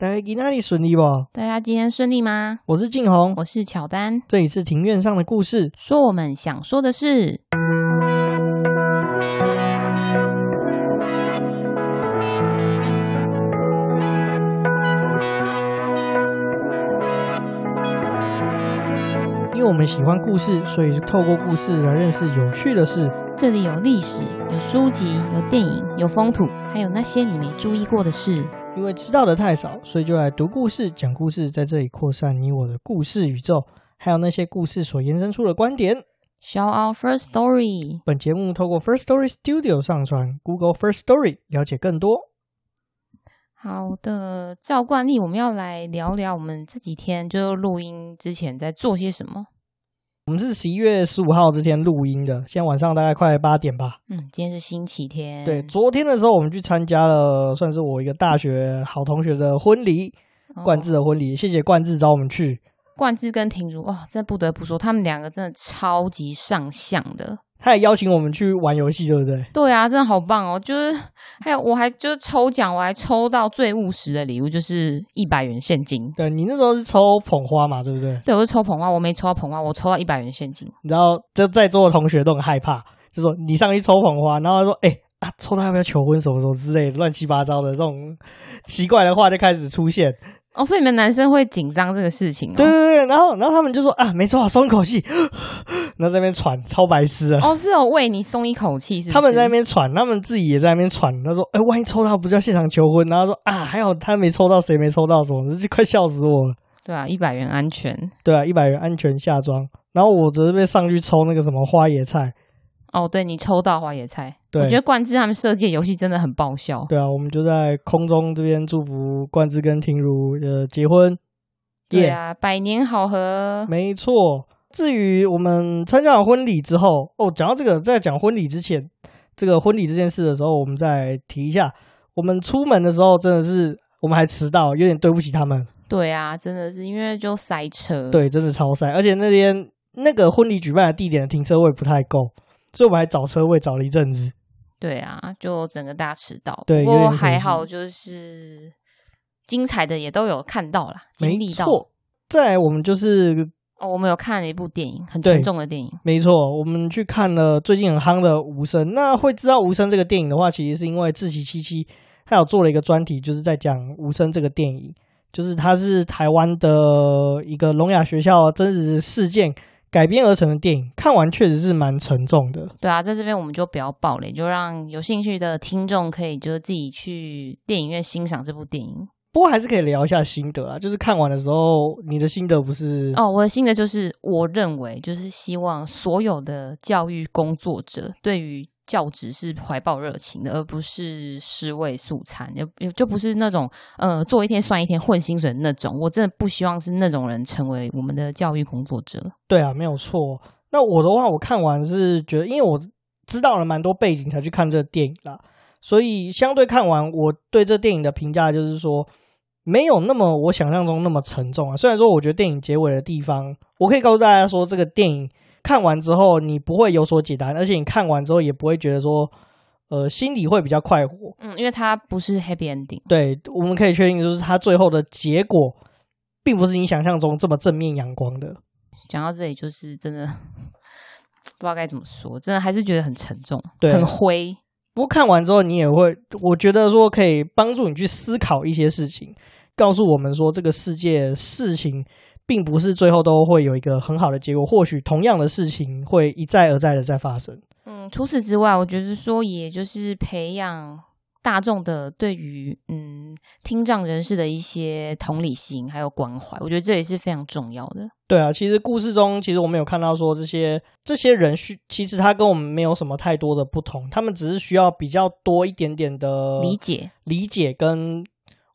大家今天顺利不？大家今天顺利吗？我是静红，我是乔丹，这里是庭院上的故事，说我们想说的事。因为我们喜欢故事，所以透过故事来认识有趣的事。这里有历史，有书籍，有电影，有风土，还有那些你没注意过的事。因为知道的太少，所以就来读故事、讲故事，在这里扩散你我的故事宇宙，还有那些故事所延伸出的观点。Shout out First Story。本节目透过 First Story Studio 上传，Google First Story 了解更多。好的，照惯例，我们要来聊聊我们这几天就录音之前在做些什么。我们是十一月十五号这天录音的，现在晚上大概快八点吧。嗯，今天是星期天。对，昨天的时候我们去参加了，算是我一个大学好同学的婚礼，哦、冠志的婚礼。谢谢冠志找我们去。冠志跟婷如，哇、哦，真的不得不说，他们两个真的超级上相的。他也邀请我们去玩游戏，对不对？对啊，真的好棒哦！就是还有，我还就是抽奖，我还抽到最务实的礼物，就是一百元现金。对，你那时候是抽捧花嘛，对不对？对，我是抽捧花，我没抽到捧花，我抽到一百元现金。然后就在座的同学都很害怕，就说你上去抽捧花，然后他说：“哎、欸、啊，抽到要不要求婚什么什么之类的，乱七八糟的这种奇怪的话就开始出现。”哦，所以你们男生会紧张这个事情哦？对对对，然后然后他们就说啊，没抽好，松一口气，然后在那边喘，超白痴啊！哦，是哦，为你松一口气，是不是？他们在那边喘，他们自己也在那边喘。他说，哎，万一抽到，不就要现场求婚？然后说啊，还好他没抽到，谁没抽到什么，就快笑死我了。对啊，一百元安全。对啊，一百元安全下庄。然后我只是被上去抽那个什么花野菜。哦，对，你抽到花野菜，对，我觉得冠志他们设计的游戏真的很爆笑。对啊，我们就在空中这边祝福冠志跟婷如的结婚。对啊，百年好合。没错。至于我们参加完婚礼之后，哦，讲到这个，在讲婚礼之前，这个婚礼这件事的时候，我们再提一下，我们出门的时候真的是我们还迟到，有点对不起他们。对啊，真的是因为就塞车。对，真的超塞，而且那天那个婚礼举办的地点的停车位不太够。所以我们还找车位找了一阵子，对啊，就整个大迟到。对，不过还好，就是精彩的也都有看到啦，经历到。没错，再来我们就是哦，我们有看了一部电影，很沉重的电影。没错，我们去看了最近很夯的《无声》。那会知道《无声》这个电影的话，其实是因为志崎七七他有做了一个专题，就是在讲《无声》这个电影，就是它是台湾的一个聋哑学校真实事件。改编而成的电影，看完确实是蛮沉重的。对啊，在这边我们就不要爆雷，就让有兴趣的听众可以就是自己去电影院欣赏这部电影。不过还是可以聊一下心得啊，就是看完的时候，你的心得不是？哦，我的心得就是，我认为就是希望所有的教育工作者对于。教职是怀抱热情的，而不是尸位素餐，就就不是那种呃做一天算一天混薪水的那种。我真的不希望是那种人成为我们的教育工作者。对啊，没有错。那我的话，我看完是觉得，因为我知道了蛮多背景才去看这个电影啦，所以相对看完，我对这电影的评价就是说，没有那么我想象中那么沉重啊。虽然说，我觉得电影结尾的地方，我可以告诉大家说，这个电影。看完之后，你不会有所解答，而且你看完之后也不会觉得说，呃，心里会比较快活。嗯，因为它不是 happy ending。对，我们可以确定，就是它最后的结果，并不是你想象中这么正面阳光的。讲到这里，就是真的 不知道该怎么说，真的还是觉得很沉重，对，很灰。不过看完之后，你也会，我觉得说可以帮助你去思考一些事情，告诉我们说这个世界事情。并不是最后都会有一个很好的结果，或许同样的事情会一再而再的在发生。嗯，除此之外，我觉得说，也就是培养大众的对于嗯听障人士的一些同理心还有关怀，我觉得这也是非常重要的。对啊，其实故事中其实我们有看到说，这些这些人需其实他跟我们没有什么太多的不同，他们只是需要比较多一点点的理解，理解跟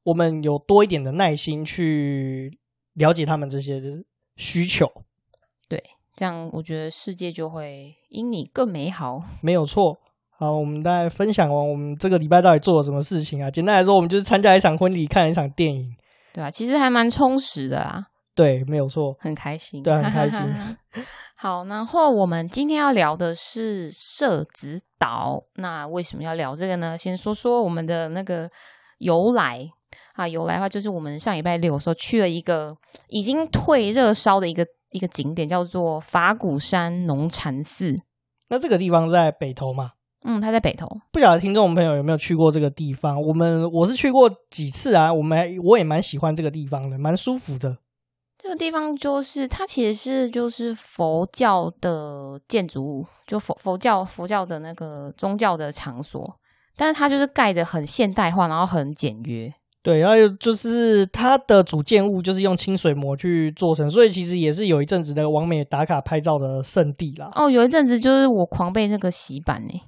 我们有多一点的耐心去。了解他们这些需求，对，这样我觉得世界就会因你更美好。没有错。好，我们大概分享完我们这个礼拜到底做了什么事情啊？简单来说，我们就是参加一场婚礼，看了一场电影，对啊，其实还蛮充实的啊。对，没有错，很开心，对，很开心。好，然后我们今天要聊的是社子岛。那为什么要聊这个呢？先说说我们的那个由来。啊，有来的话就是我们上礼拜六的时候去了一个已经退热烧的一个一个景点，叫做法鼓山农禅寺。那这个地方在北投嘛？嗯，它在北投。不晓得听众朋友有没有去过这个地方？我们我是去过几次啊，我们我也蛮喜欢这个地方的，蛮舒服的。这个地方就是它其实是就是佛教的建筑物，就佛佛教佛教的那个宗教的场所，但是它就是盖的很现代化，然后很简约。对，然后就是它的主建物就是用清水膜去做成，所以其实也是有一阵子的完美打卡拍照的圣地啦。哦，有一阵子就是我狂被那个洗版呢。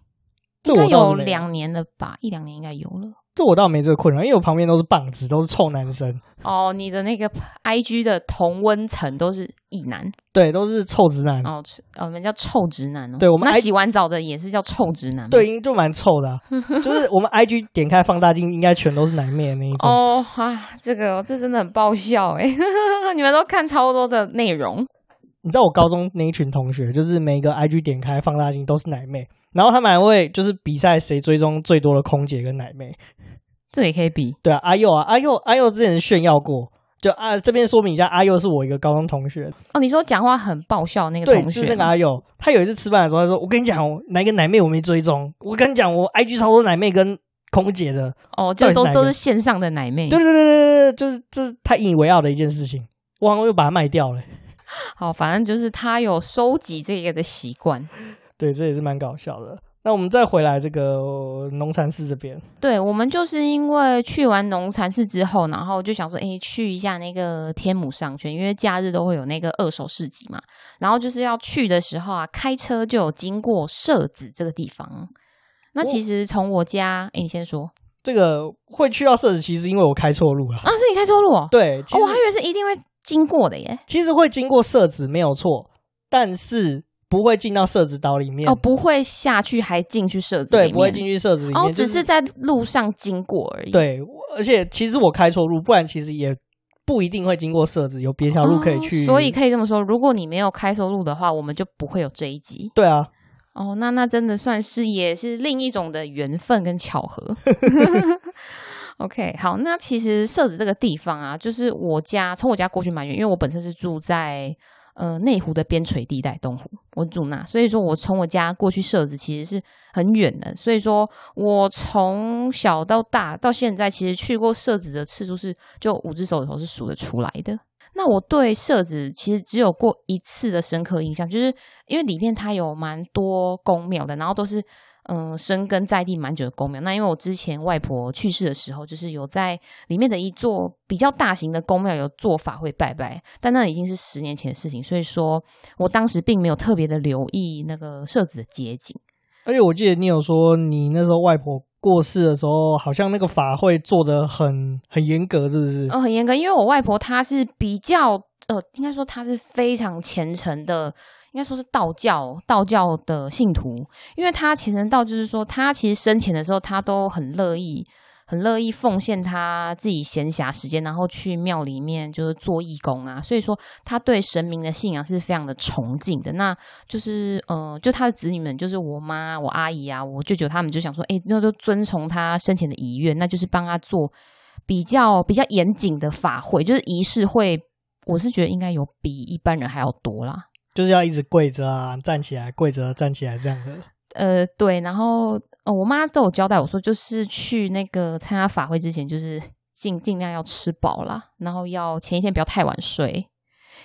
这应该有两年了吧，一两年应该有了。这我倒没这个困扰，因为我旁边都是棒子，都是臭男生。哦，你的那个 IG 的同温层都是异男，对，都是臭直男。哦，我们叫臭直男哦。对，我们那洗完澡的也是叫臭直男。对，就蛮臭的啊。就是我们 IG 点开放大镜，应该全都是男面的那一种。哦啊，这个这真的很爆笑哎！你们都看超多的内容。你知道我高中那一群同学，就是每个 IG 点开放大镜都是奶妹，然后他们还会就是比赛谁追踪最多的空姐跟奶妹，这也可以比。对啊，阿佑啊，阿佑，阿佑之前炫耀过，就啊这边说明一下，阿佑是我一个高中同学。哦，你说讲话很爆笑那个同学，对，就是那个阿佑，他有一次吃饭的时候，他说：“我跟你讲，哪一个奶妹我没追踪？我跟你讲，我 IG 超多奶妹跟空姐的。”哦，就都都是线上的奶妹。对对对对对，就是这是他引以为傲的一件事情。我好像又把它卖掉了。好，反正就是他有收集这个的习惯，对，这也是蛮搞笑的。那我们再回来这个农禅寺这边，对，我们就是因为去完农禅寺之后，然后就想说，哎，去一下那个天母商圈，因为假日都会有那个二手市集嘛。然后就是要去的时候啊，开车就有经过社子这个地方。那其实从我家，哎，你先说，这个会去到社子，其实因为我开错路了。啊，是你开错路哦？对，哦，我还以为是一定会。经过的耶，其实会经过社子没有错，但是不会进到社子岛里面哦，不会下去还进去社子，对，不会进去社子里面，哦，只是在路上经过而已。对，而且其实我开错路，不然其实也不一定会经过设置，有别条路可以去。哦，所以可以这么说，如果你没有开错路的话，我们就不会有这一集。对啊，哦，那那真的算是也是另一种的缘分跟巧合。OK，好，那其实社子这个地方啊，就是我家从我家过去蛮远，因为我本身是住在呃内湖的边陲地带东湖，我住那，所以说我从我家过去社子其实是很远的，所以说我从小到大到现在，其实去过社子的次数是就五只手指头是数得出来的。那我对社子其实只有过一次的深刻印象，就是因为里面它有蛮多宫庙的，然后都是。嗯，生根在地蛮久的公庙。那因为我之前外婆去世的时候，就是有在里面的一座比较大型的公庙有做法会拜拜，但那已经是十年前的事情，所以说我当时并没有特别的留意那个设子的街景。而且我记得你有说，你那时候外婆过世的时候，好像那个法会做的很很严格，是不是？哦，很严格，因为我外婆她是比较呃，应该说他是非常虔诚的。应该说是道教，道教的信徒，因为他虔诚到，就是说他其实生前的时候，他都很乐意，很乐意奉献他自己闲暇时间，然后去庙里面就是做义工啊。所以说，他对神明的信仰是非常的崇敬的。那就是，呃，就他的子女们，就是我妈、我阿姨啊、我舅舅他们，就想说，哎，那就遵从他生前的遗愿，那就是帮他做比较比较严谨的法会，就是仪式会，我是觉得应该有比一般人还要多啦。就是要一直跪着啊，站起来，跪着站起来这样的。呃，对，然后呃，我妈都有交代我说，就是去那个参加法会之前，就是尽尽量要吃饱啦，然后要前一天不要太晚睡，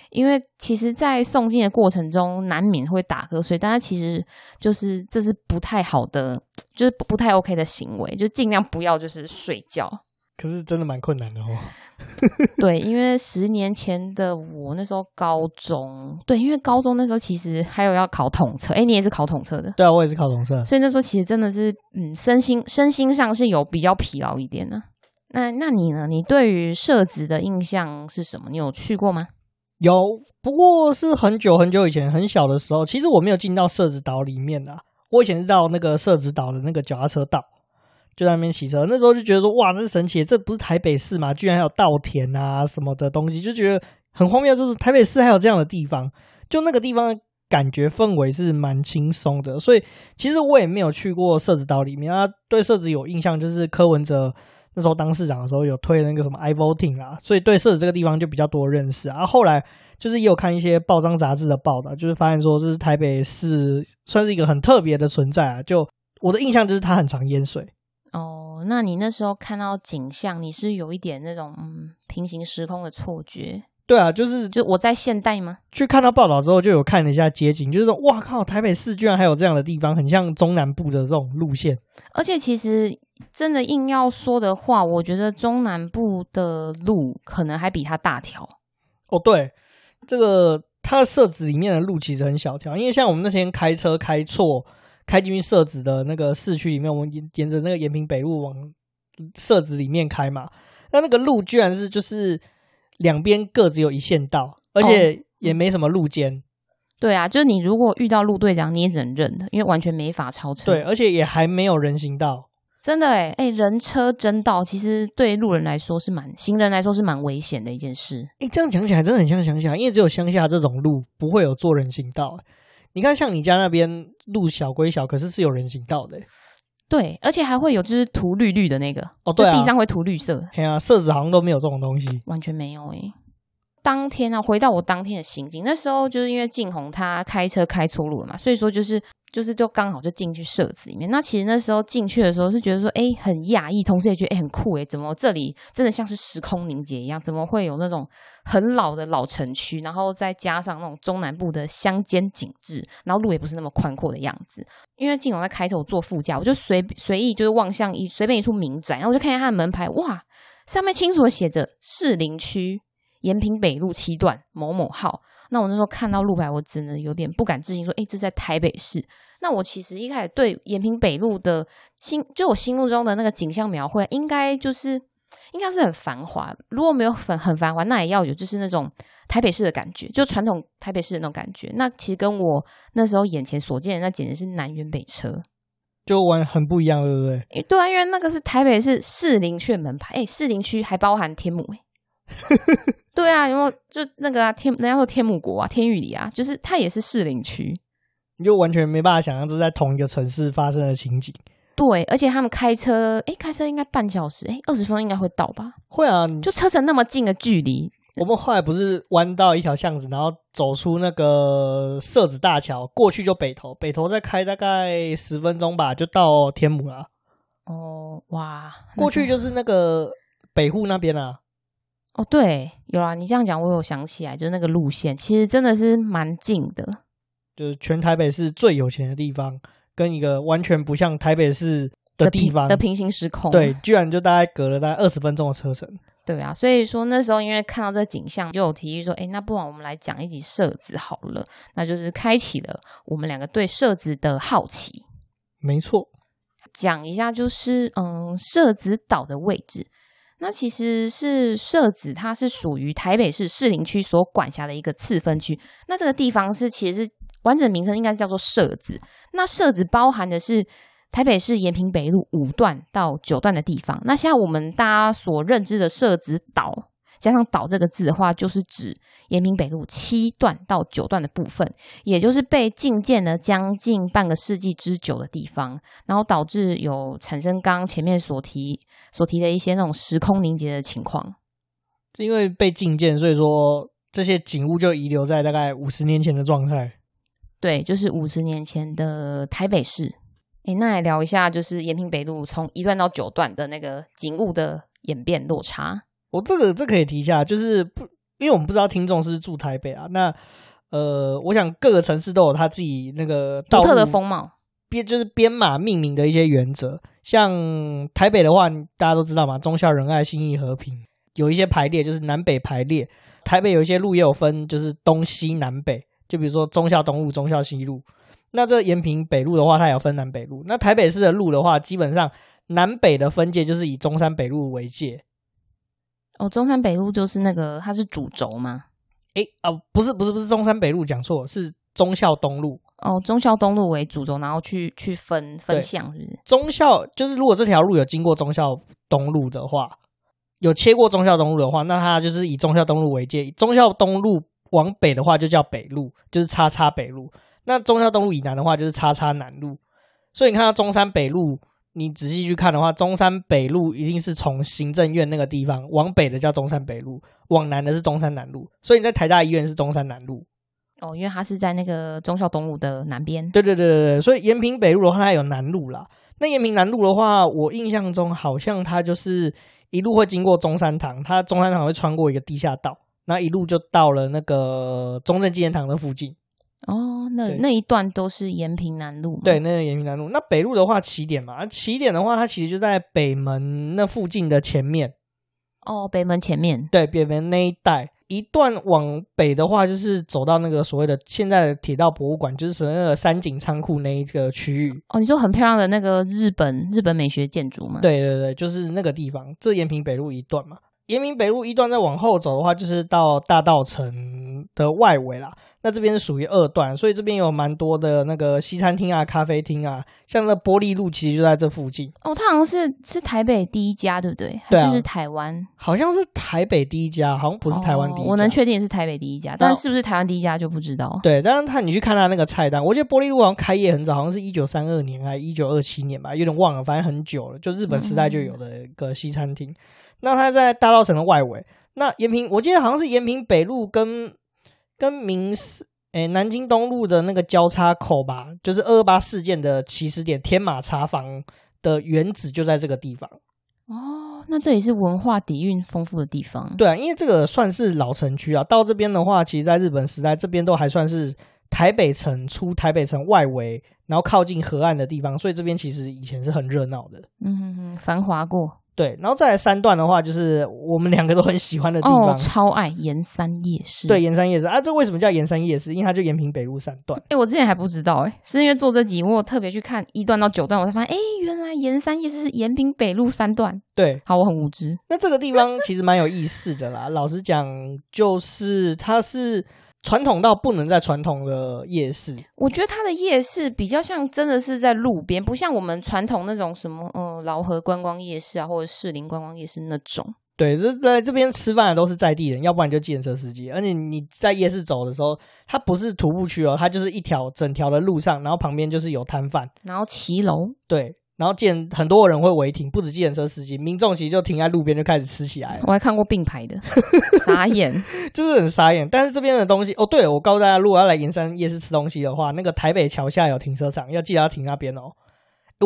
因为其实，在诵经的过程中难免会打瞌睡，但是其实就是这是不太好的，就是不太 OK 的行为，就尽量不要就是睡觉。可是真的蛮困难的哦。对，因为十年前的我那时候高中，对，因为高中那时候其实还有要考统测，哎，你也是考统测的？对啊，我也是考统测，所以那时候其实真的是，嗯，身心身心上是有比较疲劳一点的。那那你呢？你对于社子的印象是什么？你有去过吗？有，不过是很久很久以前，很小的时候。其实我没有进到社子岛里面的，我以前是到那个社子岛的那个脚踏车道。就在那边骑车，那时候就觉得说，哇，那是神奇，这不是台北市嘛？居然还有稻田啊什么的东西，就觉得很荒谬。就是台北市还有这样的地方，就那个地方感觉氛围是蛮轻松的。所以其实我也没有去过社子岛里面啊，对社子有印象就是柯文哲那时候当市长的时候有推那个什么 iVoting 啊，所以对社子这个地方就比较多认识啊。后来就是也有看一些报章杂志的报道，就是发现说这是台北市算是一个很特别的存在啊。就我的印象就是它很常淹水。哦，那你那时候看到景象，你是有一点那种嗯平行时空的错觉？对啊，就是就我在现代吗？去看到报道之后，就有看了一下街景，就是说哇靠，台北市居然还有这样的地方，很像中南部的这种路线。而且其实真的硬要说的话，我觉得中南部的路可能还比它大条。哦，对，这个它的设置里面的路其实很小条，因为像我们那天开车开错，开进去社子的那个市区里面，我们沿沿着那个延平北路往社子里面开嘛，那那个路居然是就是。两边各只有一线道，而且也没什么路肩。哦。对啊，就是你如果遇到路队长，你也只能认的，因为完全没法超车。对，而且也还没有人行道。真的哎哎，人车争道，其实对路人来说是蛮，行人来说是蛮危险的一件事。哎，这样讲起来真的很像乡下，因为只有乡下这种路不会有做人行道。你看，像你家那边路小归小，可是是有人行道的。对，而且还会有就是涂绿绿的那个哦，对啊，地上会涂绿色。对啊，色子好像都没有这种东西，完全没有诶、欸。当天啊，回到我当天的心境，那时候就是因为静红他开车开错路了嘛，所以说就是。就是就刚好就进去社子里面，那其实那时候进去的时候是觉得说，哎，很讶异，同时也觉得哎很酷哎，怎么这里真的像是时空凝结一样？怎么会有那种很老的老城区，然后再加上那种中南部的乡间景致，然后路也不是那么宽阔的样子。因为静龙在开车，我坐副驾，我就随随意就是望向一随便一处民宅，然后我就看见他的门牌，哇，上面清楚的写着士林区延平北路七段某某号。那我那时候看到路牌，我真的有点不敢置信，说：“哎，这是在台北市。”那我其实一开始对延平北路的心，就我心目中的那个景象描绘，应该就是应该是很繁华。如果没有很很繁华，那也要有就是那种台北市的感觉，就传统台北市的那种感觉。那其实跟我那时候眼前所见的，那简直是南辕北辙，就完很不一样，对不对？对啊，因为那个是台北市士林区门牌，哎，士林区还包含天母，哎。对啊，然后就那个啊，天，人家说天母国啊，天宇里啊，就是它也是士林区，你就完全没办法想象这是在同一个城市发生的情景。对，而且他们开车，诶，开车应该半小时，诶，二十分钟应该会到吧？会啊，就车程那么近的距离。我们后来不是弯到一条巷子，然后走出那个社子大桥，过去就北投，北投再开大概十分钟吧，就到天母了。哦，哇，过去就是那个北户那边啊。哦，对，有啦，你这样讲，我有想起来，就是那个路线，其实真的是蛮近的，就是全台北市最有钱的地方，跟一个完全不像台北市的地方的平，行时空，对，居然就大概隔了大概二十分钟的车程，对啊，所以说那时候因为看到这个景象，就有提议说，哎，那不然我们来讲一集社子好了，那就是开启了我们两个对社子的好奇，没错，讲一下就是嗯，社子岛的位置。那其实是社子，它是属于台北市士林区所管辖的一个次分区。那这个地方是其实是完整名称应该叫做社子。那社子包含的是台北市延平北路五段到九段的地方。那现在我们大家所认知的社子岛。加上“岛”这个字的话，就是指延平北路七段到九段的部分，也就是被禁建了将近半个世纪之久的地方，然后导致有产生刚刚前面所提所提的一些那种时空凝结的情况。因为被禁建，所以说这些景物就遗留在大概五十年前的状态。对，就是五十年前的台北市。诶，那来聊一下，就是延平北路从一段到九段的那个景物的演变落差。我这个这可以提一下，就是不，因为我们不知道听众是不是住台北啊。那呃，我想各个城市都有他自己那个独特的风貌，编就是编码命名的一些原则。像台北的话，大家都知道嘛，忠孝仁爱信义和平，有一些排列就是南北排列。台北有一些路也有分，就是东西南北。就比如说忠孝东路、忠孝西路。那这延平北路的话，它也有分南北路。那台北市的路的话，基本上南北的分界就是以中山北路为界。哦，中山北路就是那个，它是主轴吗？诶哦，不是，不是，不是中山北路，讲错，是忠孝东路。哦，忠孝东路为主轴，然后去去分分项，是不是？忠孝就是，如果这条路有经过忠孝东路的话，有切过忠孝东路的话，那它就是以忠孝东路为界。忠孝东路往北的话，就叫北路，就是叉叉北路。那忠孝东路以南的话，就是叉叉南路。所以你看到中山北路你仔细去看的话，中山北路一定是从行政院那个地方往北的叫中山北路，往南的是中山南路。所以你在台大医院是中山南路。哦，因为它是在那个忠孝东路的南边。对对对对对，所以延平北路的话，它有南路啦。那延平南路的话，我印象中好像它就是一路会经过中山堂，它中山堂会穿过一个地下道，那一路就到了那个中正纪念堂的附近。哦，那那一段都是延平南路。对，那个延平南路。那北路的话，起点嘛，起点的话，它其实就在北门那附近的前面。哦，北门前面。对，北门那一带。一段往北的话，就是走到那个所谓的现在的铁道博物馆，就是那个三井仓库那一个区域。哦，你说很漂亮的那个日本日本美学建筑吗？对对对，就是那个地方。这延平北路一段嘛，延平北路一段再往后走的话，就是到大道城的外围啦。那这边是属于二段，所以这边有蛮多的那个西餐厅啊、咖啡厅啊，像那玻璃路其实就在这附近。哦，它好像是是台北第一家，对不对？还是是台湾？好像是台北第一家，好像不是台湾第一家。哦，我能确定是台北第一家，但是是不是台湾第一家就不知道。对，但是他你去看他那个菜单，我觉得玻璃路好像开业很早，好像是一九三二年还是一九二七年吧，有点忘了，反正很久了，就日本时代就有的一个西餐厅。嗯、那它在大稻城的外围，那延平，我记得好像是延平北路跟跟民视。诶，南京东路的那个交叉口吧，就是二二八事件的起始点，天马茶坊的原址就在这个地方。哦，那这里是文化底蕴丰富的地方。对啊，因为这个算是老城区啊。到这边的话，其实在日本时代，这边都还算是台北城出台北城外围，然后靠近河岸的地方，所以这边其实以前是很热闹的。嗯哼哼，繁华过。对，然后再来三段的话，就是我们两个都很喜欢的地方，哦、超爱盐山夜市。对，盐山夜市啊，这为什么叫盐山夜市？因为它就延平北路三段。哎，我之前还不知道，哎，是因为做这集，我特别去看一段到九段，我才发现，哎，原来盐山夜市是延平北路三段。对，好，我很无知。那这个地方其实蛮有意思的啦，老实讲，就是它是。传统到不能再传统的夜市，我觉得它的夜市比较像真的是在路边，不像我们传统那种什么呃老河观光夜市啊，或者士林观光夜市那种。对，这在这边吃饭的都是在地人，要不然就计程车司机。而且你在夜市走的时候，它不是徒步区哦，它就是一条整条的路上，然后旁边就是有摊贩，然后骑楼。对。然后见很多人会违停，不止计程车司机，民众其实就停在路边就开始吃起来了。我还看过并排的，傻眼，就是很傻眼。但是这边的东西，哦，对了，我告诉大家，如果要来盐山夜市吃东西的话，那个台北桥下有停车场，要记得要停那边哦。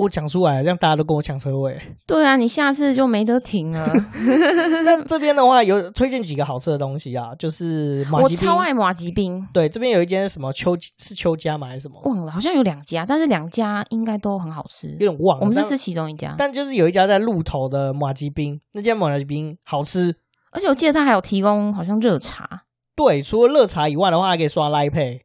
我讲出来，让大家都跟我抢车位。对啊，你下次就没得停了。那这边的话，有推荐几个好吃的东西啊，就是马吉冰。我超爱马吉冰。对，这边有一间什么秋是秋家吗？还是什么？忘了，好像有两家，但是两家应该都很好吃。有点忘了。我们是吃其中一家，但就是有一家在鹿头的马吉冰，那间马吉冰好吃，而且我记得他还有提供好像热茶。对，除了热茶以外的话，还可以刷 Line Pay。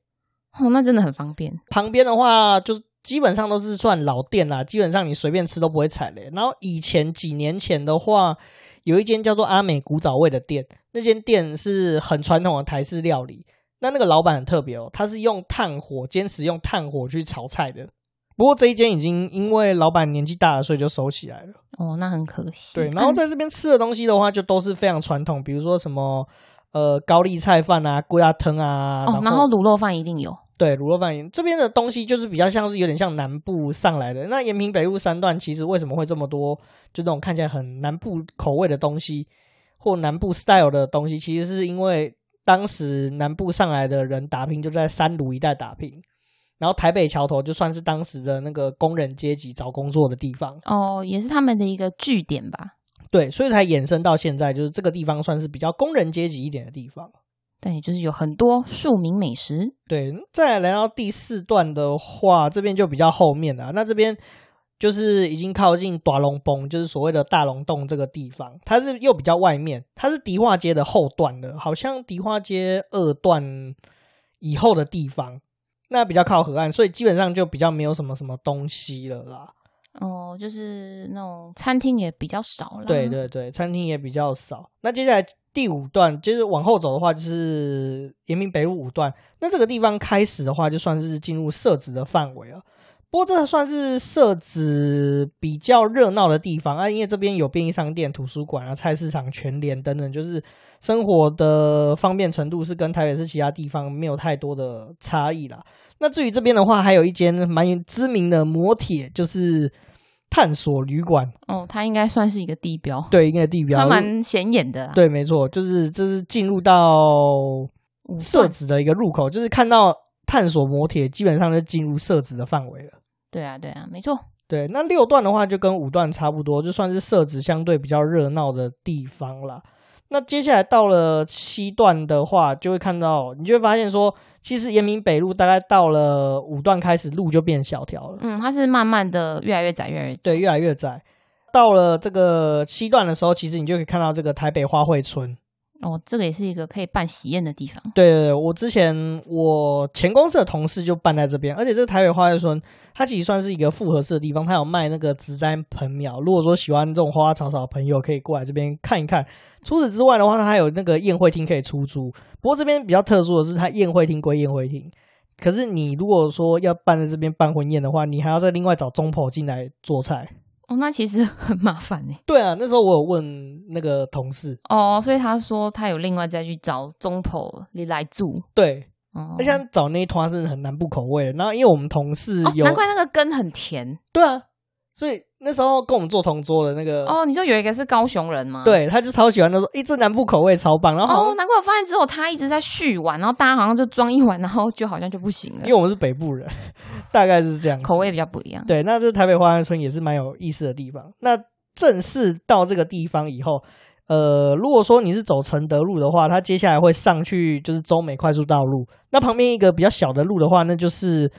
哦，那真的很方便。旁边的话就是。基本上都是算老店啦，基本上你随便吃都不会踩雷。然后以前几年前的话，有一间叫做阿美古早味的店，那间店是很传统的台式料理。那那个老板很特别哦，他是用炭火，坚持用炭火去炒菜的。不过这一间已经因为老板年纪大了，所以就收起来了。哦，那很可惜。对，然后在这边吃的东西的话，就都是非常传统，比如说什么呃高丽菜饭啊、龟鸭汤啊。哦，然后卤肉饭一定有。对，卤肉饭这边的东西就是比较像是有点像南部上来的。那延平北路三段其实为什么会这么多，就那种看起来很南部口味的东西，或南部 style 的东西，其实是因为当时南部上来的人打拼就在三鲁一带打拼，然后台北桥头就算是当时的那个工人阶级找工作的地方哦，也是他们的一个据点吧。对，所以才衍生到现在，就是这个地方算是比较工人阶级一点的地方。对，就是有很多庶民美食。对，再来到第四段的话，这边就比较后面了。那这边就是已经靠近大龙崩，就是所谓的大龙洞这个地方，它是又比较外面，它是迪化街的后段的，好像迪化街二段以后的地方，那比较靠河岸，所以基本上就比较没有什么什么东西了啦。哦，就是那种餐厅也比较少了。对对对，餐厅也比较少。那接下来。第五段就是往后走的话，就是延平北路五段。那这个地方开始的话，就算是进入社子的范围了。不过这算是社子比较热闹的地方啊，因为这边有便利商店、图书馆啊、菜市场、全联等等，就是生活的方便程度是跟台北市其他地方没有太多的差异啦。那至于这边的话，还有一间蛮知名的摩铁，就是探索旅馆。哦，它应该算是一个地标，对，应该地标，它蛮显眼的。对，没错，就是这是进入到社子的一个入口，就是看到探索摩铁，基本上就进入社子的范围了。对啊，对啊，没错。对，那六段的话就跟五段差不多，就算是社子相对比较热闹的地方啦。那接下来到了七段的话，就会看到，你就会发现说，其实延平北路大概到了五段开始，路就变小条了。嗯，它是慢慢的越来越窄，越来越窄。对，越来越窄。到了这个七段的时候，其实你就可以看到这个台北花卉村。哦，这个也是一个可以办喜宴的地方。对对对，我之前我前公司的同事就办在这边，而且这个台北花卉村，它其实算是一个复合式的地方，它有卖那个植栽盆苗。如果说喜欢这种花花草草的朋友，可以过来这边看一看。除此之外的话，它还有那个宴会厅可以出租。不过这边比较特殊的是，它宴会厅归宴会厅，可是你如果说要办在这边办婚宴的话，你还要再另外找中婆进来做菜。哦，那其实很 麻烦呢。对啊，那时候我有问那个同事哦，所以他说他有另外再去找中婆你来住。对，哦，而且找那一团是很南部口味的。然后因为我们同事有，哦，难怪那个根很甜。对啊，所以。那时候跟我们做同桌的那个哦，你说有一个是高雄人吗？对，他就超喜欢，他说：“诶，这南部口味超棒。”然后哦，难怪我发现只有他一直在续碗，然后大家好像就装一碗，然后就好像就不行了。因为我们是北部人，大概是这样，口味比较不一样。对，那这台北花园村也是蛮有意思的地方。那正式到这个地方以后，呃，如果说你是走承德路的话，它接下来会上去就是中美快速道路。那旁边一个比较小的路的话，那就是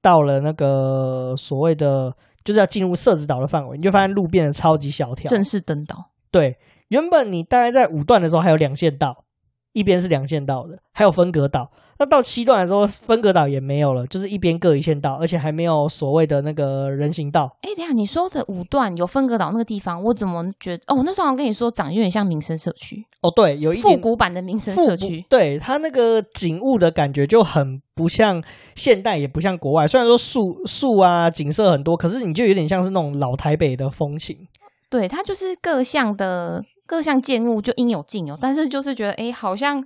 到了那个所谓的。就是要进入社子岛的范围，你就发现路变得超级小条，正式登岛。对，原本你大概在五段的时候还有两线道，一边是两线道的，还有分隔岛。那到七段的时候，分隔岛也没有了，就是一边各一线道，而且还没有所谓的那个人行道。哎、欸，等下你说的五段有分隔岛那个地方，我怎么觉得？哦，我那时候好像跟你说，长得有点像民生社区。哦，对，有一点复古版的民生社区。对，它那个景物的感觉就很不像现代，也不像国外。虽然说树树啊景色很多，可是你就有点像是那种老台北的风情。对，它就是各项的各项建物就应有尽有，但是就是觉得哎、欸，好像。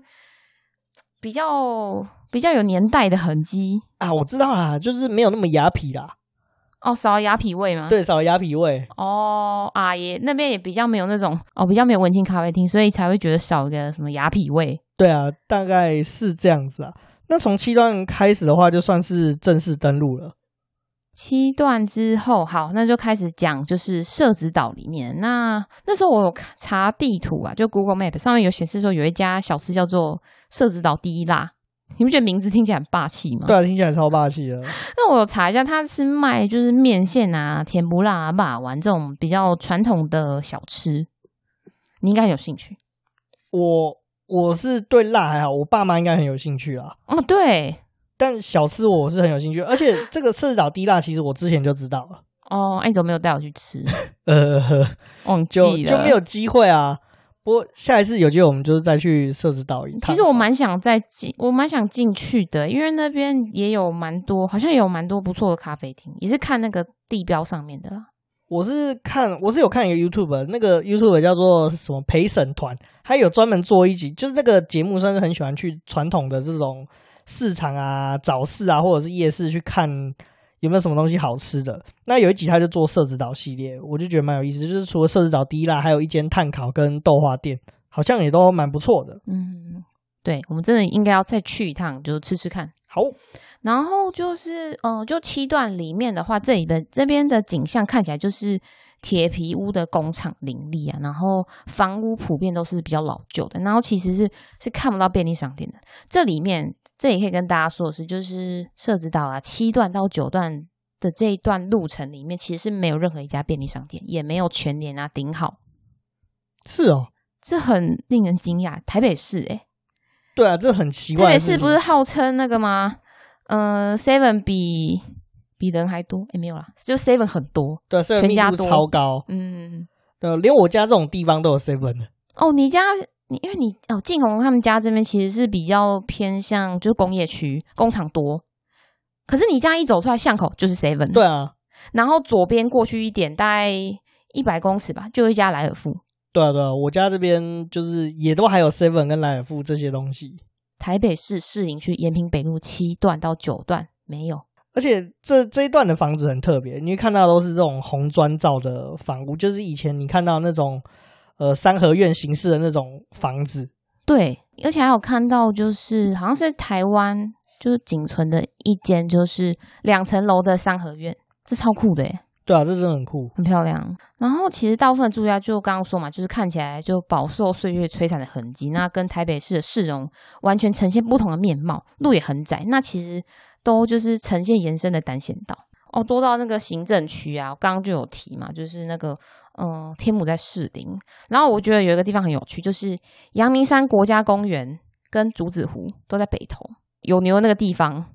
比较比较有年代的痕迹啊，我知道啦，就是没有那么雅痞啦。哦，少了雅痞味吗？对，少了雅痞味。哦啊，也那边也比较没有那种哦，比较没有文青咖啡厅，所以才会觉得少一个什么雅痞味。对啊，大概是这样子啊。那从七段开始的话，就算是正式登陆了。七段之后，好，那就开始讲，就是社子岛里面。那那时候我有查地图啊，就 Google Map 上面有显示说有一家小吃叫做社子岛第一辣，你不觉得名字听起来很霸气吗？对啊，听起来超霸气的。那我查一下，它是卖就是面线啊、甜不辣啊、霸丸这种比较传统的小吃，你应该很有兴趣。我我是对辣还好，我爸妈应该很有兴趣啊。哦，对。但小吃我是很有兴趣，而且这个社子岛低辣其实我之前就知道了。哦，哎，你怎么没有带我去吃？呃，忘记了，就就没有机会啊。不过下一次有机会，我们就是再去设置岛一趟。其实我蛮想再进，我蛮想进去的，因为那边也有蛮多，好像也有蛮多不错的咖啡厅，也是看那个地标上面的啦。我是看，我是有看一个 YouTube，那个 YouTube 叫做什么陪审团，还有专门做一集，就是那个节目算是很喜欢去传统的这种。市场啊，早市啊，或者是夜市去看有没有什么东西好吃的。那有一集他就做社子岛系列，我就觉得蛮有意思。就是除了社子岛第一啦，还有一间炭烤跟豆花店，好像也都蛮不错的。嗯，对，我们真的应该要再去一趟，就吃吃看。好，然后就是，嗯、呃，就七段里面的话，这里的这边的景象看起来就是。铁皮屋的工厂林立啊，然后房屋普遍都是比较老旧的，然后其实是是看不到便利商店的。这里面，这也可以跟大家说的是，就是社子岛啊，七段到九段的这一段路程里面，其实是没有任何一家便利商店，也没有全年啊、顶好。是哦，这很令人惊讶。台北市、欸，诶对啊，这很奇怪。台北市不是号称那个吗？呃，Seven 比。比人还多？哎、欸，没有啦，就 seven 很多，对，全家多超高，嗯，对，连我家这种地方都有 seven 的。哦，你家你因为你哦，晋弘他们家这边其实是比较偏向就是工业区，工厂多。可是你家一走出来巷口就是 seven，对啊。然后左边过去一点，大概一百公尺吧，就有一家莱尔富。对啊，对啊，我家这边就是也都还有 seven 跟莱尔富这些东西。台北市士林区延平北路七段到九段没有。而且这这一段的房子很特别，你会看到都是这种红砖造的房屋，就是以前你看到那种呃三合院形式的那种房子。对，而且还有看到就是好像是台湾就是仅存的一间，就是两层楼的三合院，这超酷的耶。对啊，这真的很酷，很漂亮。然后其实大部分住家就刚刚说嘛，就是看起来就饱受岁月摧残的痕迹，那跟台北市的市容完全呈现不同的面貌。路也很窄，那其实都就是呈现延伸的单线道。哦，多到那个行政区啊，我刚刚就有提嘛，就是那个嗯，天母在士林。然后我觉得有一个地方很有趣，就是阳明山国家公园跟竹子湖都在北投，有牛那个地方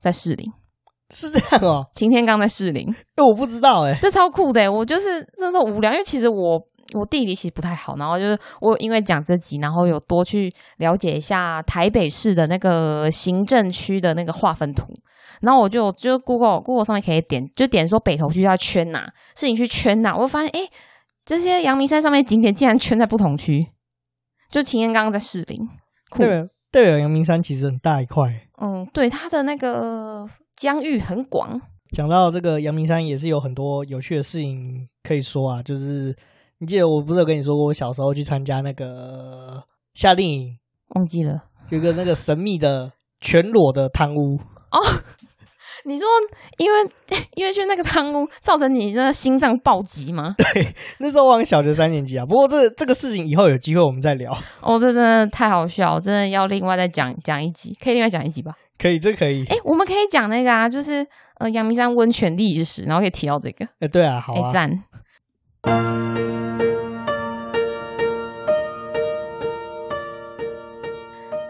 在士林。是这样哦，擎天刚在士林，哎，我不知道哎，这超酷的，我就是那时候无聊，因为其实我我地理其实不太好，然后就是我因为讲这集，然后有多去了解一下台北市的那个行政区的那个划分图，然后我就就 Google Google 上面可以点，就点说北投区要圈哪，士林区圈哪，我就发现哎，这些阳明山上面景点竟然圈在不同区，就擎天岗在士林，酷，对，对，阳明山其实很大一块，嗯，对，它的那个。疆域很广。讲到这个阳明山，也是有很多有趣的事情可以说啊。就是你记得我不是有跟你说过，我小时候去参加那个夏令营，忘记了，有个那个神秘的全裸的汤屋哦。你说因为因为去那个汤屋造成你的心脏暴击吗？对，那时候我小学三年级啊。不过这这个事情以后有机会我们再聊。哦，这真的太好笑，真的要另外再讲讲一集，可以另外讲一集吧。可以，这可以。哎、欸，我们可以讲那个啊，就是呃，阳明山温泉历史，然后可以提到这个。哎、欸，对啊，好啊，赞、欸。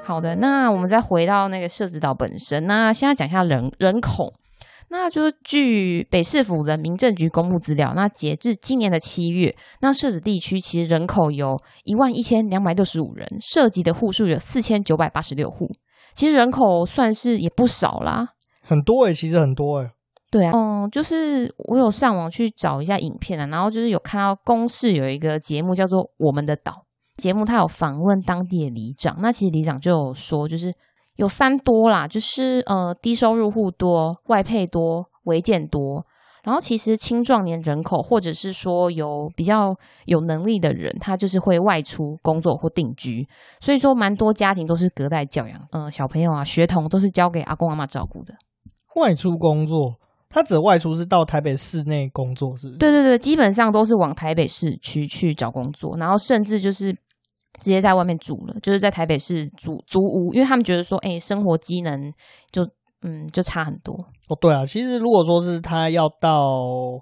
好的，那我们再回到那个社子岛本身。那现在讲一下人人口，那就是据北市府的民政局公布资料，那截至今年的七月，那社子地区其实人口有一万一千两百六十五人，涉及的户数有四千九百八十六户。其实人口算是也不少啦，很多哎、欸，其实很多哎、欸。对啊，嗯，就是我有上网去找一下影片啊，然后就是有看到公视有一个节目叫做《我们的岛》节目，他有访问当地的里长，那其实里长就有说，就是有三多啦，就是呃低收入户多、外配多、违建多。然后其实青壮年人口，或者是说有比较有能力的人，他就是会外出工作或定居，所以说蛮多家庭都是隔代教养，嗯、呃，小朋友啊、学童都是交给阿公阿妈照顾的。外出工作，他指外出是到台北市内工作，是不是？对对对，基本上都是往台北市区去找工作，然后甚至就是直接在外面住了，就是在台北市租租屋，因为他们觉得说，哎，生活机能就。嗯，就差很多哦。对啊，其实如果说是他要到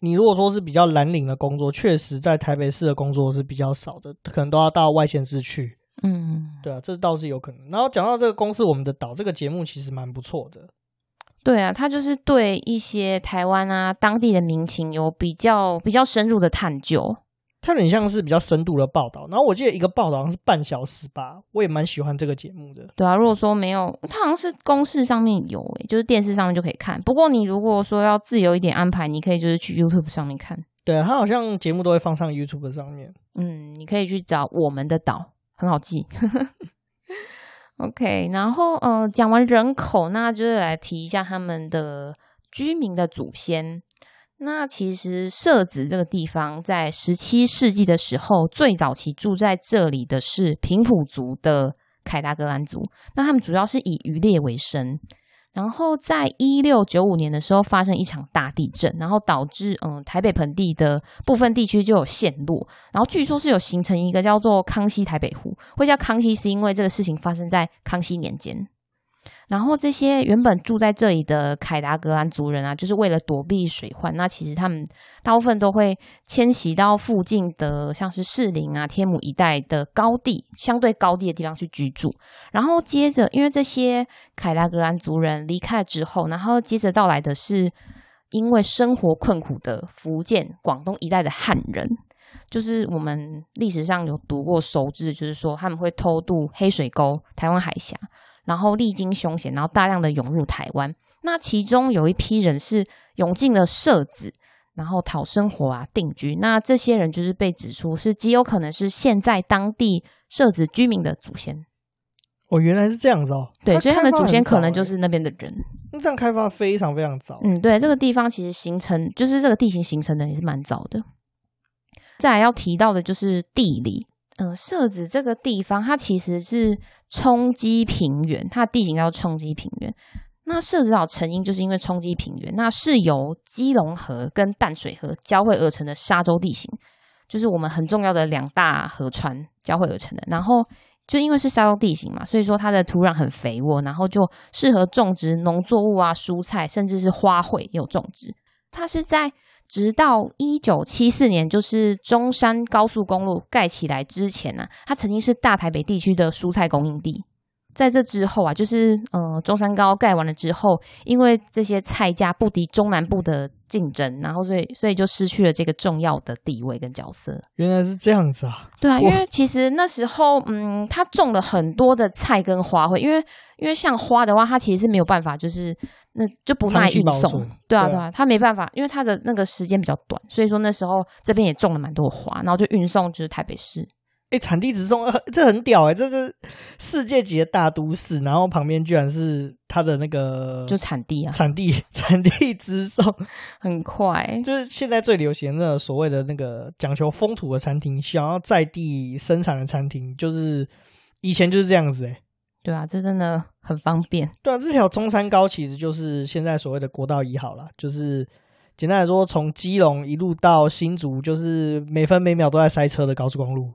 你，如果说是比较蓝领的工作，确实在台北市的工作是比较少的，可能都要到外县市去。嗯，对啊，这倒是有可能。然后讲到这个公司，我们的岛这个节目其实蛮不错的。对啊，他就是对一些台湾啊当地的民情有比较比较深入的探究。它有点像是比较深度的报道，然后我记得一个报道好像是半小时吧，我也蛮喜欢这个节目的。对啊，如果说没有，它好像是公式上面有诶，就是电视上面就可以看。不过你如果说要自由一点安排，你可以就是去 YouTube 上面看。对啊，它好像节目都会放上 YouTube 上面。嗯，你可以去找我们的岛，很好记。OK，然后呃，讲完人口，那就是来提一下他们的居民的祖先。那其实社子这个地方，在十七世纪的时候，最早期住在这里的是平埔族的凯达格兰族。那他们主要是以渔猎为生。然后在一六九五年的时候，发生一场大地震，然后导致嗯台北盆地的部分地区就有陷落。然后据说是有形成一个叫做康熙台北湖，会叫康熙是因为这个事情发生在康熙年间。然后这些原本住在这里的凯达格兰族人啊，就是为了躲避水患，那其实他们大部分都会迁徙到附近的像是士林啊、天母一带的高地，相对高地的地方去居住。然后接着，因为这些凯达格兰族人离开之后，然后接着到来的是因为生活困苦的福建、广东一带的汉人，就是我们历史上有读过熟知，就是说他们会偷渡黑水沟、台湾海峡。然后历经凶险，然后大量的涌入台湾。那其中有一批人是涌进了社子，然后讨生活啊，定居。那这些人就是被指出是极有可能是现在当地社子居民的祖先。哦，原来是这样子哦。对，所以他们的祖先可能就是那边的人。那这样开发非常非常早。嗯，对，这个地方其实形成就是这个地形形成的也是蛮早的。再来要提到的就是地理，呃，社子这个地方它其实是冲积平原，它的地形叫冲积平原。那社子岛成因就是因为冲积平原，那是由基隆河跟淡水河交汇而成的沙洲地形，就是我们很重要的两大河川交汇而成的。然后就因为是沙洲地形嘛，所以说它的土壤很肥沃，然后就适合种植农作物啊、蔬菜，甚至是花卉也有种植。它是在直到一九七四年，就是中山高速公路盖起来之前呢、啊，它曾经是大台北地区的蔬菜供应地。在这之后啊，就是呃中山高盖完了之后，因为这些菜价不敌中南部的竞争，然后所以所以就失去了这个重要的地位跟角色。原来是这样子啊！对啊，因为其实那时候嗯，他种了很多的菜跟花卉，因为因为像花的话，它其实是没有办法，就是那就不卖运送。对啊，对啊，他没办法，因为他的那个时间比较短，所以说那时候这边也种了蛮多花，然后就运送就是台北市。哎，产地直送，这很屌哎！这个世界级的大都市，然后旁边居然是它的那个就产地啊，产地 产地直送很快。就是现在最流行的所谓的那个讲求风土的餐厅，想要在地生产的餐厅，就是以前就是这样子哎。对啊，这真的很方便。对啊，这条中山高其实就是现在所谓的国道一号啦，就是简单来说，从基隆一路到新竹，就是每分每秒都在塞车的高速公路。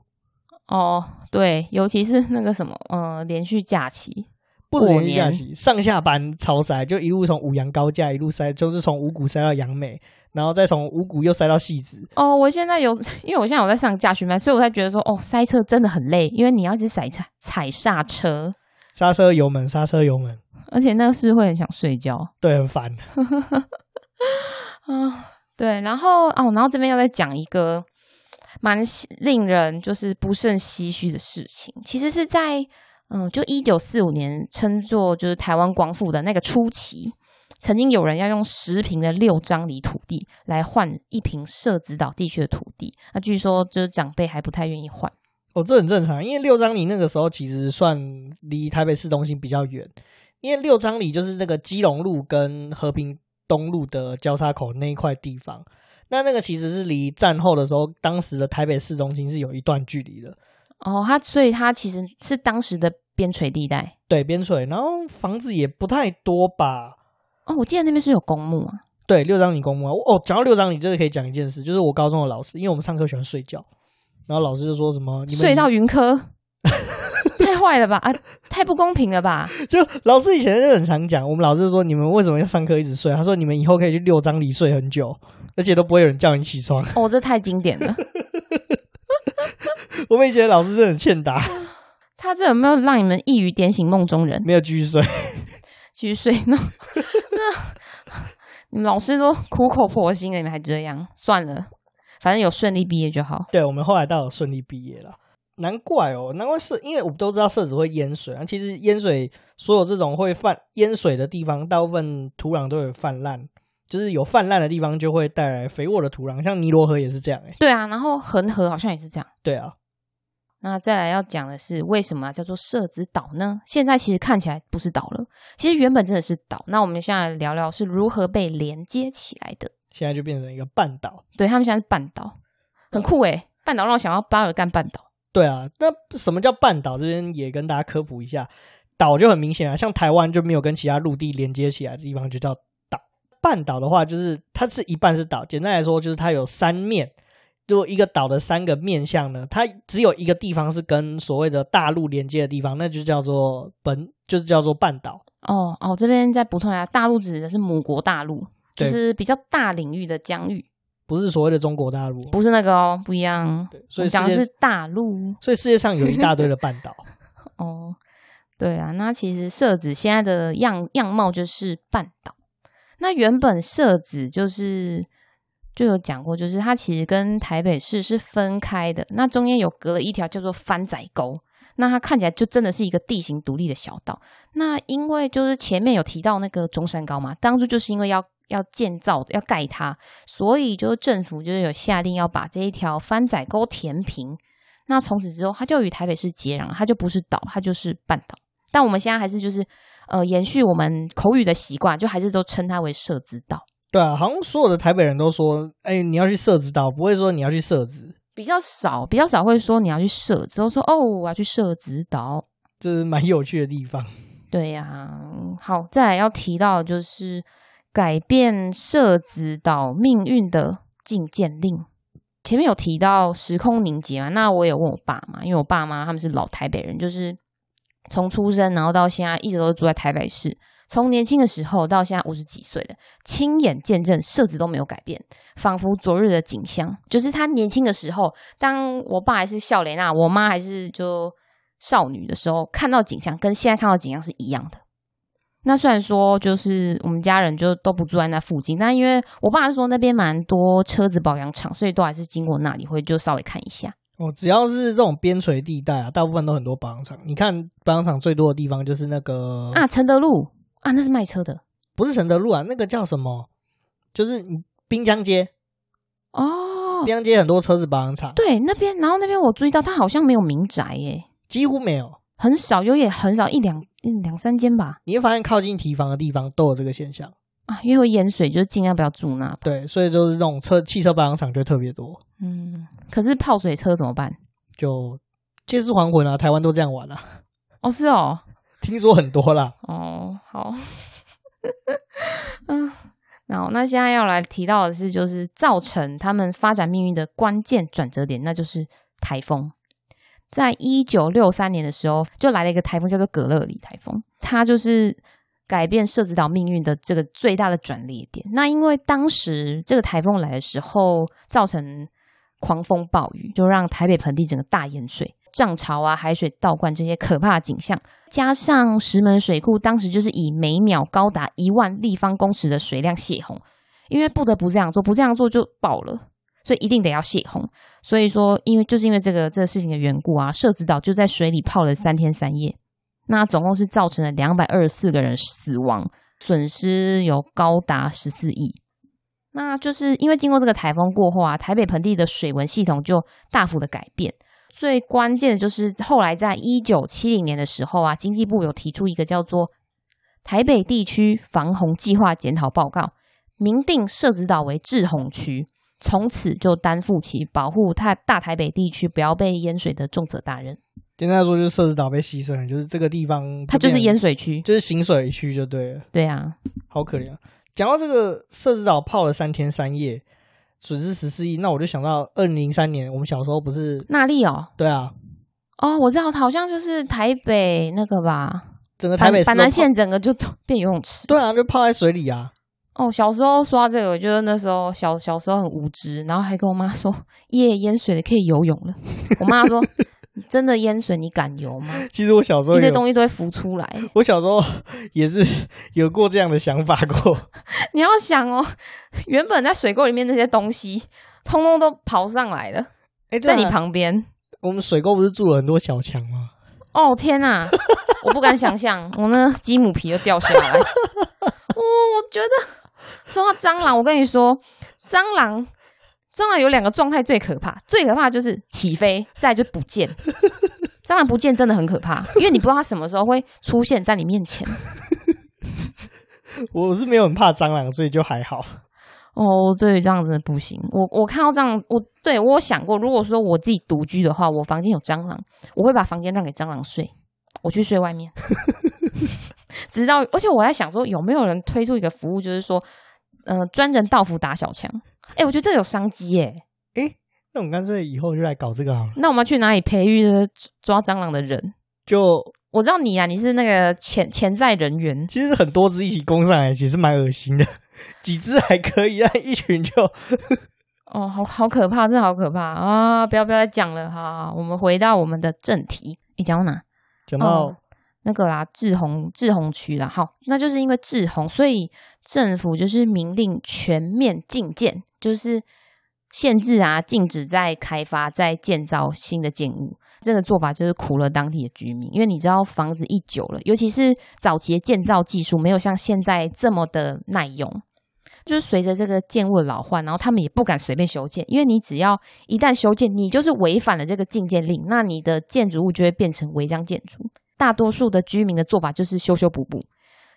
哦，对，尤其是那个什么，呃，连续假期，不止连续假期，上下班超塞，就一路从五羊高架一路塞，就是从五股塞到杨梅，然后再从五股又塞到戏子。哦，我现在有，因为我现在有在上驾训班，所以我才觉得说，哦，塞车真的很累，因为你要一直踩踩踩刹车，刹车油门，刹车油门，而且那个是会很想睡觉，对，很烦。啊，对，然后哦，然后这边要再讲一个。蛮令人就是不胜唏嘘的事情，其实是在嗯、呃，就一九四五年称作就是台湾光复的那个初期，曾经有人要用十坪的六张犁土地来换一坪社子岛地区的土地，那据说就是长辈还不太愿意换。哦，这很正常，因为六张里那个时候其实算离台北市中心比较远，因为六张里就是那个基隆路跟和平东路的交叉口那一块地方。那那个其实是离战后的时候，当时的台北市中心是有一段距离的。哦，它所以它其实是当时的边陲地带。对，边陲，然后房子也不太多吧？哦，我记得那边是有公墓啊。对，六张里公墓啊。哦，讲到六张里，这个可以讲一件事，就是我高中的老师，因为我们上课喜欢睡觉，然后老师就说什么：“你们睡到云科。”太坏了吧！啊，太不公平了吧！就老师以前就很常讲，我们老师说：“你们为什么要上课一直睡？”他说：“你们以后可以去六张犁睡很久。”而且都不会有人叫你起床哦，这太经典了。我们以前老师真的很欠打。他这有没有让你们一语点醒梦中人？没有继续睡，继续睡。那那你们老师都苦口婆心的，你们还这样？算了，反正有顺利毕业就好。对，我们后来倒有顺利毕业了。难怪哦，难怪是因为我们都知道社子会淹水啊。其实淹水，所有这种会泛淹水的地方，大部分土壤都有泛滥。就是有泛滥的地方，就会带来肥沃的土壤，像尼罗河也是这样哎、欸。对啊，然后恒河好像也是这样。对啊，那再来要讲的是为什么叫做社子岛呢？现在其实看起来不是岛了，其实原本真的是岛。那我们现在来聊聊是如何被连接起来的。现在就变成一个半岛。对，他们现在是半岛，很酷哎、欸！半岛让我想到巴尔干半岛。对啊，那什么叫半岛？这边也跟大家科普一下，岛就很明显啊，像台湾就没有跟其他陆地连接起来的地方，就叫岛。半岛的话，就是它是一半是岛。简单来说，就是它有三面。如果一个岛的三个面向呢，它只有一个地方是跟所谓的大陆连接的地方，那就叫做本，就是叫做半岛。哦哦，这边再补充一下，大陆指的是母国大陆，就是比较大领域的疆域，不是所谓的中国大陆，不是那个哦，不一样。对，所以讲的是大陆。所以世界上有一大堆的半岛。哦，对啊，那其实社子现在的样样貌就是半岛。那原本社子就是就有讲过，就是它其实跟台北市是分开的，那中间有隔了一条叫做番仔沟，那它看起来就真的是一个地形独立的小岛。那因为就是前面有提到那个中山高嘛，当初就是因为要要建造要盖它，所以就是政府就是有下令要把这一条番仔沟填平。那从此之后，它就与台北市接壤，它就不是岛，它就是半岛。但我们现在还是就是呃延续我们口语的习惯，就还是都称它为社子岛。对啊，好像所有的台北人都说，哎、欸，你要去社子岛，不会说你要去社子，比较少，比较少会说你要去社子，都说哦，我要去社子岛，这是蛮有趣的地方。对呀、啊，好，再来要提到就是改变社子岛命运的禁见令。前面有提到时空凝结嘛？那我也问我爸妈，因为我爸妈他们是老台北人，就是从出生然后到现在一直都住在台北市，从年轻的时候到现在五十几岁的，亲眼见证社子都没有改变，仿佛昨日的景象。就是他年轻的时候，当我爸还是少年啊，我妈还是就少女的时候，看到景象跟现在看到景象是一样的。那虽然说就是我们家人就都不住在那附近，但因为我爸说那边蛮多车子保养厂，所以都还是经过那里会就稍微看一下。哦，只要是这种边陲地带啊，大部分都很多保养厂。你看保养厂最多的地方就是那个啊，承德路啊，那是卖车的，不是承德路啊，那个叫什么？就是滨江街哦，滨江街很多车子保养厂。对，那边，然后那边我注意到它好像没有民宅耶，几乎没有。很少有，也很少一两两三间吧。你会发现靠近堤防的地方都有这个现象啊，因为会淹水，就尽量不要住那。对，所以就是那种车汽车保养厂就特别多。嗯，可是泡水车怎么办？就借尸还魂啊，台湾都这样玩啊。哦，是哦，听说很多啦。哦，好。嗯，然后那现在要来提到的是，就是造成他们发展命运的关键转折点，那就是台风。在一九六三年的时候，就来了一个台风，叫做葛勒里台风。它就是改变社子岛命运的这个最大的转捩点。那因为当时这个台风来的时候，造成狂风暴雨，就让台北盆地整个大淹水，涨潮啊、海水倒灌这些可怕的景象，加上石门水库当时就是以每秒高达一万立方公尺的水量泄洪，因为不得不这样做，不这样做就爆了。所以一定得要泄洪，所以说，因为就是因为这个这个事情的缘故啊，社子岛就在水里泡了三天三夜，那总共是造成了两百二十四个人死亡，损失有高达十四亿。那就是因为经过这个台风过后啊，台北盆地的水文系统就大幅的改变。最关键的就是后来在一九七零年的时候啊，经济部有提出一个叫做《台北地区防洪计划检讨报告》，明定社子岛为滞洪区。从此就担负起保护太大台北地区不要被淹水的重责大任。简单来说，就是社子岛被牺牲了，就是这个地方它就是淹水区，就是行水区就对了。对啊，好可怜啊！讲到这个社子岛泡了三天三夜，损失十四亿，那我就想到二零零三年我们小时候不是那莉哦？对啊，哦，我知道，好像就是台北那个吧，整个台北板南线整个就变游泳池。对啊，就泡在水里啊。哦，小时候说到这个，我觉得那时候小小时候很无知，然后还跟我妈说，耶淹水的可以游泳了。我妈说，真的淹水你敢游吗？其实我小时候一些东西都会浮出来。我小时候也是有过这样的想法过。你要想哦，原本在水沟里面那些东西，通通都跑上来了。哎、欸啊，在你旁边，我们水沟不是住了很多小强吗？哦天哪，我不敢想象，我那鸡母皮都掉下来。哦，我觉得。说到蟑螂，我跟你说，蟑螂，蟑螂有两个状态最可怕，最可怕就是起飞，再来就不见。蟑螂不见真的很可怕，因为你不知道它什么时候会出现在你面前。我是没有很怕蟑螂，所以就还好。哦，对，这样子不行。我我看到这样，我对我有想过，如果说我自己独居的话，我房间有蟑螂，我会把房间让给蟑螂睡，我去睡外面。直到，而且我在想说，有没有人推出一个服务，就是说，呃，专人到府打小强？哎、欸，我觉得这有商机耶。哎、欸，那我们干脆以后就来搞这个好了。那我们要去哪里培育抓蟑螂的人？就我知道你啊，你是那个潜潜在人员。其实很多只一起攻上来，其实蛮恶心的。几只还可以，但一群就哦，好好可怕，真的好可怕啊！不要不要再讲了哈，我们回到我们的正题。你讲到哪？讲到。那个啦，滞洪滞洪区啦，好，那就是因为滞洪，所以政府就是明令全面禁建，就是限制啊，禁止再开发、再建造新的建物。这个做法就是苦了当地的居民，因为你知道房子一久了，尤其是早期的建造技术没有像现在这么的耐用，就是随着这个建物的老化，然后他们也不敢随便修建，因为你只要一旦修建，你就是违反了这个禁建令，那你的建筑物就会变成违章建筑。大多数的居民的做法就是修修补补。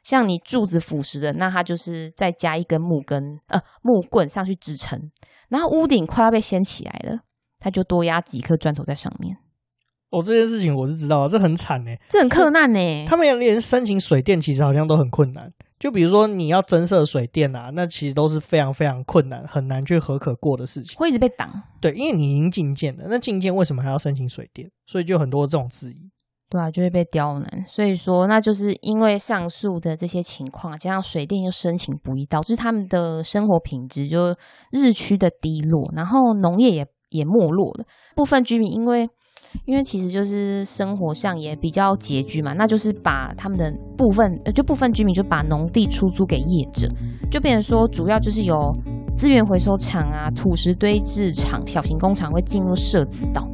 像你柱子腐蚀的，那它就是再加一根木根呃木棍上去支撑，然后屋顶快要被掀起来了，它就多压几颗砖头在上面。哦，这件事情我是知道的，这很惨呢，这很克难呢。他们连申请水电其实好像都很困难。就比如说你要增设水电啊，那其实都是非常非常困难，很难去合可过的事情，会一直被挡。对，因为你已经进建了，那进建为什么还要申请水电？所以就很多这种质疑。对啊，就会被刁难。所以说，那就是因为上述的这些情况，加上水电又申请不易，导致他们的生活品质就日趋的低落，然后农业也也没落了。部分居民因为因为其实就是生活上也比较拮据嘛，那就是把他们的部分，就部分居民就把农地出租给业者，就变成说主要就是有资源回收厂啊、土石堆置厂、小型工厂会进入社子岛，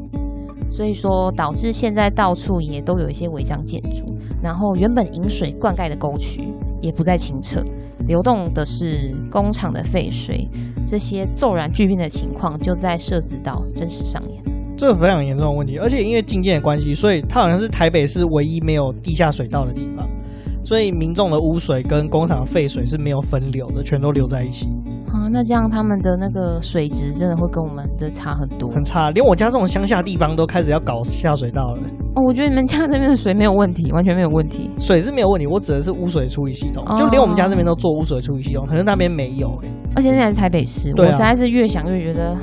所以说导致现在到处也都有一些违章建筑，然后原本引水灌溉的沟渠也不再清澈，流动的是工厂的废水，这些骤然巨变的情况就在社子岛真实上演。这非常严重的问题，而且因为禁建的关系，所以它好像是台北市唯一没有地下水道的地方，所以民众的污水跟工厂的废水是没有分流的，全都流在一起。啊，那这样他们的那个水质真的会跟我们的差很多，很差，连我家这种乡下地方都开始要搞下水道了。哦，我觉得你们家这边的水没有问题，完全没有问题，水是没有问题，我指的是污水处理系统，哦、就连我们家这边都做污水处理系统，可是那边没有哎、欸，而且现在是台北市，啊、我实在是越想越觉得。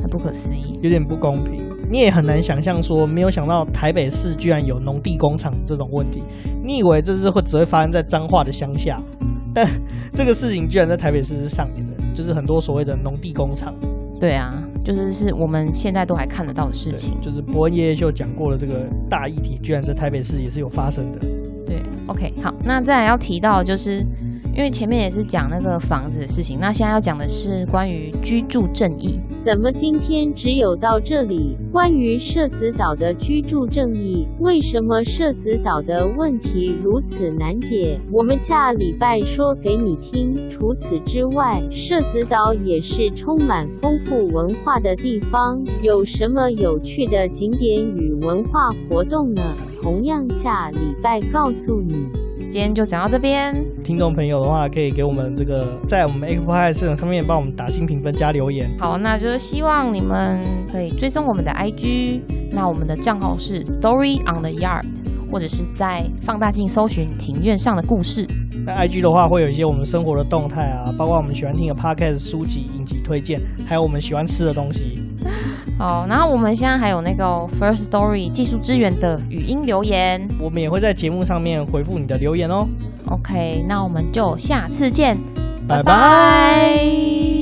很不可思议，有点不公平。你也很难想象说，没有想到台北市居然有农地工厂这种问题。你以为这是会只会发生在彰化的乡下，但 这个事情居然在台北市是上演的，就是很多所谓的农地工厂。对啊，就是是我们现在都还看得到的事情。就是伯恩夜夜秀讲过的这个大议题，居然在台北市也是有发生的。对，OK，好，那再来要提到就是。因为前面也是讲那个房子的事情，那现在要讲的是关于居住正义。怎么今天只有到这里？关于社子岛的居住正义，为什么社子岛的问题如此难解？我们下礼拜说给你听。除此之外，社子岛也是充满丰富文化的地方，有什么有趣的景点与文化活动呢？同样下礼拜告诉你。今天就讲到这边。听众朋友的话，可以给我们这个在我们 Apple Podcast 上面帮我们打新评分加留言。好，那就是希望你们可以追踪我们的 IG，那我们的账号是 Story on the Yard，或者是在放大镜搜寻庭院上的故事。那 IG 的话，会有一些我们生活的动态啊，包括我们喜欢听的 Podcast 书籍、影集推荐，还有我们喜欢吃的东西。好，然后我们现在还有那个 First Story 技术支援的语音留言，我们也会在节目上面回复你的留言哦。OK，那我们就下次见，拜拜。